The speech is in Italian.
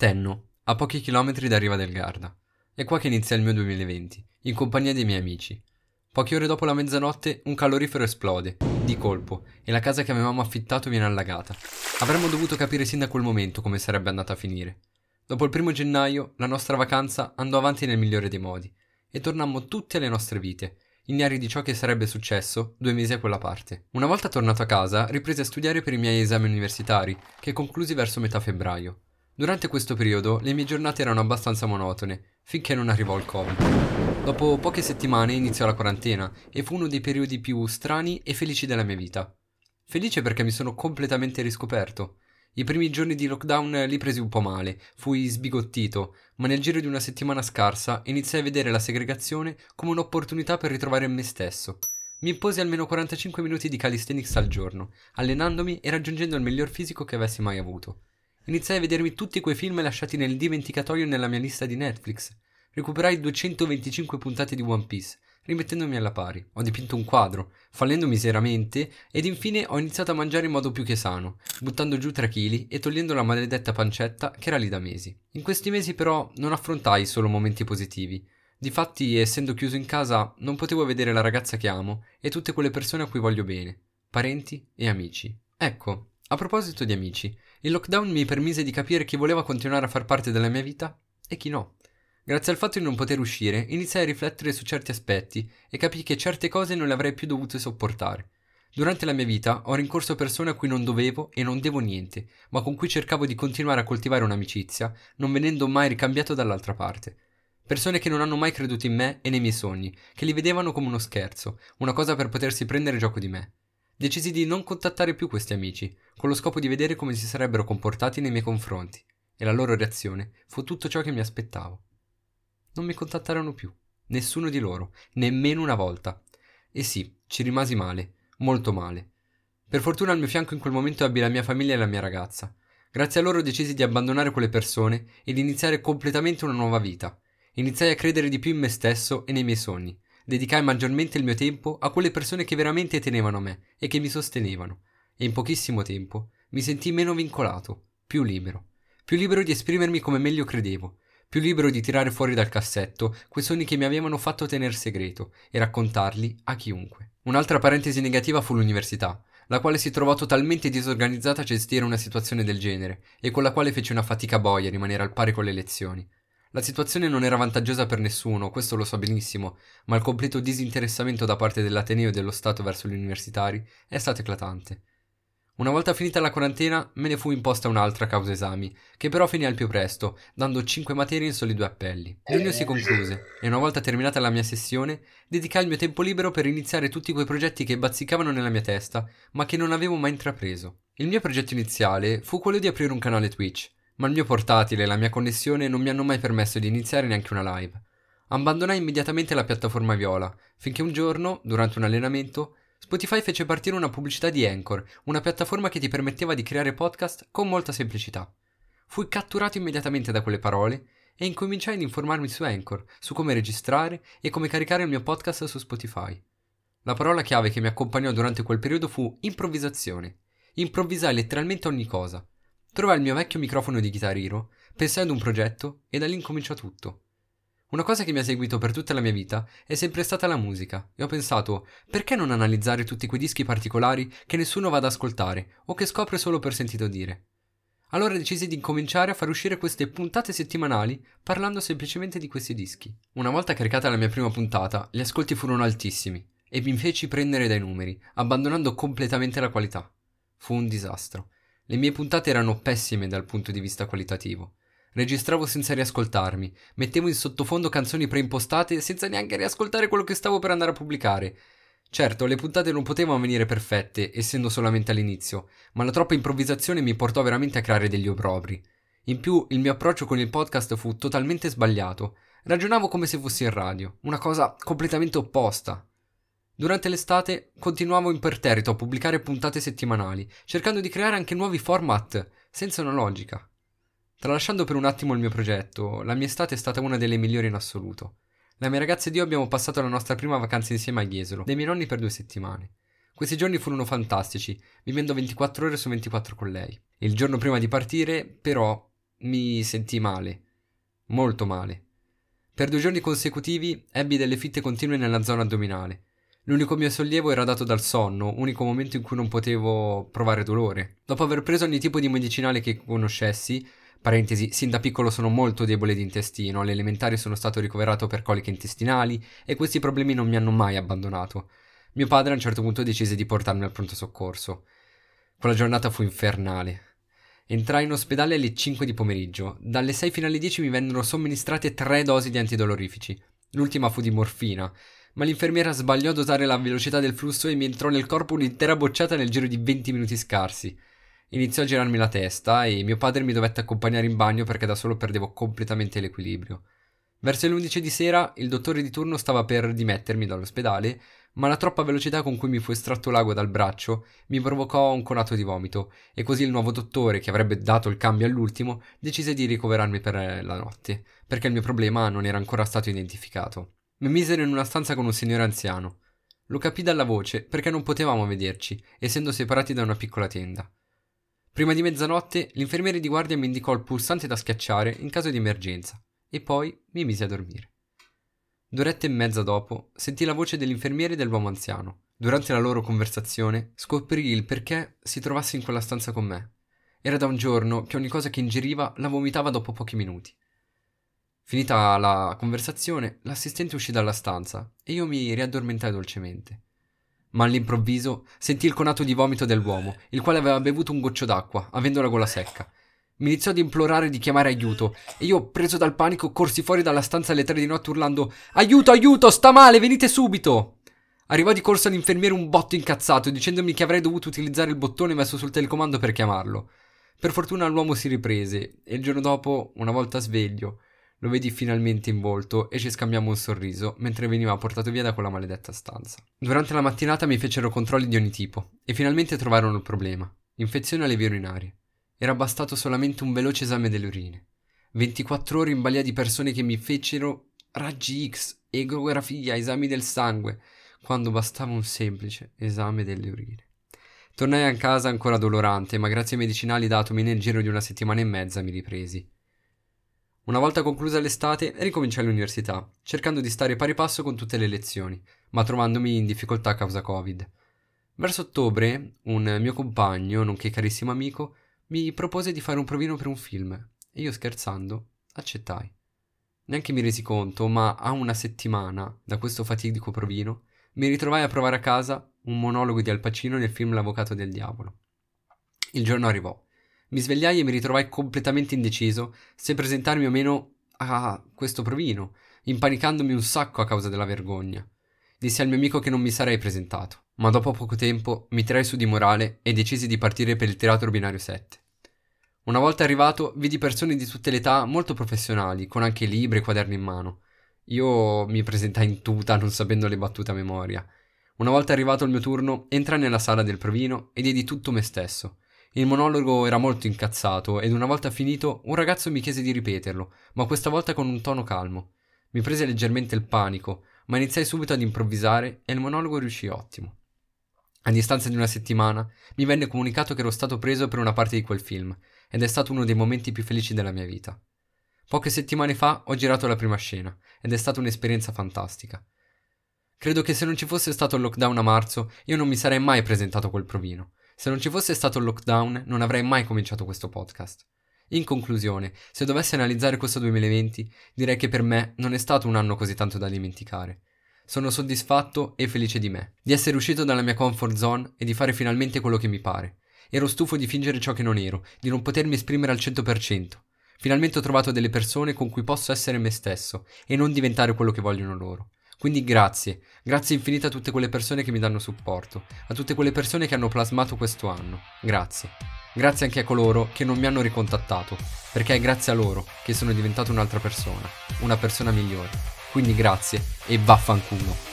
Tenno, a pochi chilometri da Riva del Garda. È qua che inizia il mio 2020, in compagnia dei miei amici. Poche ore dopo la mezzanotte un calorifero esplode, di colpo, e la casa che avevamo affittato viene allagata. Avremmo dovuto capire sin da quel momento come sarebbe andata a finire. Dopo il primo gennaio la nostra vacanza andò avanti nel migliore dei modi, e tornammo tutte alle nostre vite, ignari di ciò che sarebbe successo due mesi a quella parte. Una volta tornato a casa, ripresi a studiare per i miei esami universitari, che conclusi verso metà febbraio. Durante questo periodo le mie giornate erano abbastanza monotone, finché non arrivò il Covid. Dopo poche settimane iniziò la quarantena e fu uno dei periodi più strani e felici della mia vita. Felice perché mi sono completamente riscoperto. I primi giorni di lockdown li presi un po' male, fui sbigottito, ma nel giro di una settimana scarsa iniziai a vedere la segregazione come un'opportunità per ritrovare me stesso. Mi imposi almeno 45 minuti di calisthenics al giorno, allenandomi e raggiungendo il miglior fisico che avessi mai avuto. Iniziai a vedermi tutti quei film lasciati nel dimenticatoio nella mia lista di Netflix. Recuperai 225 puntate di One Piece, rimettendomi alla pari. Ho dipinto un quadro, fallendo miseramente, ed infine ho iniziato a mangiare in modo più che sano, buttando giù 3 kg e togliendo la maledetta pancetta che era lì da mesi. In questi mesi però non affrontai solo momenti positivi. Difatti, essendo chiuso in casa, non potevo vedere la ragazza che amo e tutte quelle persone a cui voglio bene, parenti e amici. Ecco, a proposito di amici, il lockdown mi permise di capire chi voleva continuare a far parte della mia vita e chi no. Grazie al fatto di non poter uscire, iniziai a riflettere su certi aspetti e capii che certe cose non le avrei più dovute sopportare. Durante la mia vita ho rincorso persone a cui non dovevo e non devo niente, ma con cui cercavo di continuare a coltivare un'amicizia, non venendo mai ricambiato dall'altra parte. Persone che non hanno mai creduto in me e nei miei sogni, che li vedevano come uno scherzo, una cosa per potersi prendere gioco di me. Decisi di non contattare più questi amici, con lo scopo di vedere come si sarebbero comportati nei miei confronti, e la loro reazione fu tutto ciò che mi aspettavo. Non mi contattarono più, nessuno di loro, nemmeno una volta. E sì, ci rimasi male, molto male. Per fortuna al mio fianco in quel momento ebbi la mia famiglia e la mia ragazza. Grazie a loro decisi di abbandonare quelle persone e di iniziare completamente una nuova vita. Iniziai a credere di più in me stesso e nei miei sogni, Dedicai maggiormente il mio tempo a quelle persone che veramente tenevano a me e che mi sostenevano, e in pochissimo tempo mi sentii meno vincolato, più libero, più libero di esprimermi come meglio credevo, più libero di tirare fuori dal cassetto quei sogni che mi avevano fatto tener segreto e raccontarli a chiunque. Un'altra parentesi negativa fu l'università, la quale si trovò totalmente disorganizzata a gestire una situazione del genere e con la quale fece una fatica boia a rimanere al pari con le lezioni. La situazione non era vantaggiosa per nessuno, questo lo so benissimo, ma il completo disinteressamento da parte dell'Ateneo e dello Stato verso gli universitari è stato eclatante. Una volta finita la quarantena me ne fu imposta un'altra causa esami, che però finì al più presto, dando 5 materie in soli due appelli. Giugno si concluse e una volta terminata la mia sessione, dedicai il mio tempo libero per iniziare tutti quei progetti che bazzicavano nella mia testa, ma che non avevo mai intrapreso. Il mio progetto iniziale fu quello di aprire un canale Twitch, ma il mio portatile e la mia connessione non mi hanno mai permesso di iniziare neanche una live. Abbandonai immediatamente la piattaforma viola, finché un giorno, durante un allenamento, Spotify fece partire una pubblicità di Anchor, una piattaforma che ti permetteva di creare podcast con molta semplicità. Fui catturato immediatamente da quelle parole e incominciai ad informarmi su Anchor, su come registrare e come caricare il mio podcast su Spotify. La parola chiave che mi accompagnò durante quel periodo fu improvvisazione. Improvvisai letteralmente ogni cosa. Trovai il mio vecchio microfono di Guitar Hero, pensai ad un progetto e da lì incominciò tutto. Una cosa che mi ha seguito per tutta la mia vita è sempre stata la musica e ho pensato perché non analizzare tutti quei dischi particolari che nessuno va ad ascoltare o che scopre solo per sentito dire. Allora decisi di incominciare a far uscire queste puntate settimanali parlando semplicemente di questi dischi. Una volta caricata la mia prima puntata, gli ascolti furono altissimi e mi feci prendere dai numeri, abbandonando completamente la qualità. Fu un disastro. Le mie puntate erano pessime dal punto di vista qualitativo. Registravo senza riascoltarmi, mettevo in sottofondo canzoni preimpostate senza neanche riascoltare quello che stavo per andare a pubblicare. Certo, le puntate non potevano venire perfette, essendo solamente all'inizio, ma la troppa improvvisazione mi portò veramente a creare degli obrobri. In più, il mio approccio con il podcast fu totalmente sbagliato. Ragionavo come se fossi in radio, una cosa completamente opposta. Durante l'estate continuavo imperterrito a pubblicare puntate settimanali, cercando di creare anche nuovi format, senza una logica. Tralasciando per un attimo il mio progetto, la mia estate è stata una delle migliori in assoluto. La mia ragazza ed io abbiamo passato la nostra prima vacanza insieme a Jesolo, dai miei nonni per due settimane. Questi giorni furono fantastici, vivendo 24 ore su 24 con lei. Il giorno prima di partire, però, mi sentii male, molto male. Per due giorni consecutivi ebbi delle fitte continue nella zona addominale. L'unico mio sollievo era dato dal sonno, unico momento in cui non potevo provare dolore. Dopo aver preso ogni tipo di medicinale che conoscessi, parentesi, sin da piccolo sono molto debole di intestino, alle elementari sono stato ricoverato per coliche intestinali e questi problemi non mi hanno mai abbandonato. Mio padre a un certo punto decise di portarmi al pronto soccorso. Quella giornata fu infernale. Entrai in ospedale alle 5 di pomeriggio. Dalle 6 fino alle 10 mi vennero somministrate tre dosi di antidolorifici. L'ultima fu di morfina, ma l'infermiera sbagliò a dosare la velocità del flusso e mi entrò nel corpo un'intera bocciata nel giro di 20 minuti scarsi. Iniziò a girarmi la testa e mio padre mi dovette accompagnare in bagno perché da solo perdevo completamente l'equilibrio. Verso le 11 di sera il dottore di turno stava per dimettermi dall'ospedale ma la troppa velocità con cui mi fu estratto l'ago dal braccio mi provocò un conato di vomito, e così il nuovo dottore, che avrebbe dato il cambio all'ultimo, decise di ricoverarmi per la notte, perché il mio problema non era ancora stato identificato. Mi misero in una stanza con un signore anziano. Lo capì dalla voce perché non potevamo vederci, essendo separati da una piccola tenda. Prima di mezzanotte l'infermiere di guardia mi indicò il pulsante da schiacciare in caso di emergenza, e poi mi mise a dormire. D'oretta e mezza dopo sentì la voce dell'infermiere e dell'uomo anziano. Durante la loro conversazione scoprì il perché si trovasse in quella stanza con me. Era da un giorno che ogni cosa che ingeriva la vomitava dopo pochi minuti. Finita la conversazione, l'assistente uscì dalla stanza e io mi riaddormentai dolcemente. Ma all'improvviso sentì il conato di vomito dell'uomo, il quale aveva bevuto un goccio d'acqua, avendo la gola secca. Mi iniziò ad implorare di chiamare aiuto e io, preso dal panico, corsi fuori dalla stanza alle tre di notte urlando Aiuto, aiuto, sta male, venite subito! Arrivò di corsa l'infermiere un botto incazzato, dicendomi che avrei dovuto utilizzare il bottone messo sul telecomando per chiamarlo. Per fortuna l'uomo si riprese e il giorno dopo, una volta sveglio, lo vedi finalmente in volto e ci scambiamo un sorriso mentre veniva portato via da quella maledetta stanza. Durante la mattinata mi fecero controlli di ogni tipo e finalmente trovarono il problema. Infezione alle vie urinarie. Era bastato solamente un veloce esame delle urine. 24 ore in balia di persone che mi fecero raggi X, ecografia, esami del sangue, quando bastava un semplice esame delle urine. Tornai a casa ancora dolorante, ma grazie ai medicinali datomi nel giro di una settimana e mezza mi ripresi. Una volta conclusa l'estate, ricominciai l'università, cercando di stare pari passo con tutte le lezioni, ma trovandomi in difficoltà a causa Covid. Verso ottobre, un mio compagno, nonché carissimo amico, mi propose di fare un provino per un film e io scherzando accettai. Neanche mi resi conto, ma a una settimana da questo fatidico provino mi ritrovai a provare a casa un monologo di Al Pacino nel film L'avvocato del diavolo. Il giorno arrivò. Mi svegliai e mi ritrovai completamente indeciso se presentarmi o meno a questo provino, impanicandomi un sacco a causa della vergogna. Dissi al mio amico che non mi sarei presentato, ma dopo poco tempo mi tirai su di morale e decisi di partire per il teatro binario 7. Una volta arrivato, vidi persone di tutte le età molto professionali, con anche libri e quaderni in mano. Io mi presentai in tuta, non sapendo le battute a memoria. Una volta arrivato il mio turno, entrai nella sala del provino e diedi tutto me stesso. Il monologo era molto incazzato ed una volta finito un ragazzo mi chiese di ripeterlo, ma questa volta con un tono calmo. Mi prese leggermente il panico, ma iniziai subito ad improvvisare e il monologo riuscì ottimo. A distanza di una settimana mi venne comunicato che ero stato preso per una parte di quel film ed è stato uno dei momenti più felici della mia vita. Poche settimane fa ho girato la prima scena ed è stata un'esperienza fantastica. Credo che se non ci fosse stato il lockdown a marzo io non mi sarei mai presentato a quel provino. Se non ci fosse stato il lockdown non avrei mai cominciato questo podcast. In conclusione, se dovessi analizzare questo 2020, direi che per me non è stato un anno così tanto da dimenticare. Sono soddisfatto e felice di me, di essere uscito dalla mia comfort zone e di fare finalmente quello che mi pare. Ero stufo di fingere ciò che non ero, di non potermi esprimere al 100%. Finalmente ho trovato delle persone con cui posso essere me stesso e non diventare quello che vogliono loro. Quindi grazie, grazie infinite a tutte quelle persone che mi danno supporto, a tutte quelle persone che hanno plasmato questo anno. Grazie. Grazie anche a coloro che non mi hanno ricontattato, perché è grazie a loro che sono diventato un'altra persona, una persona migliore. Quindi grazie e vaffanculo.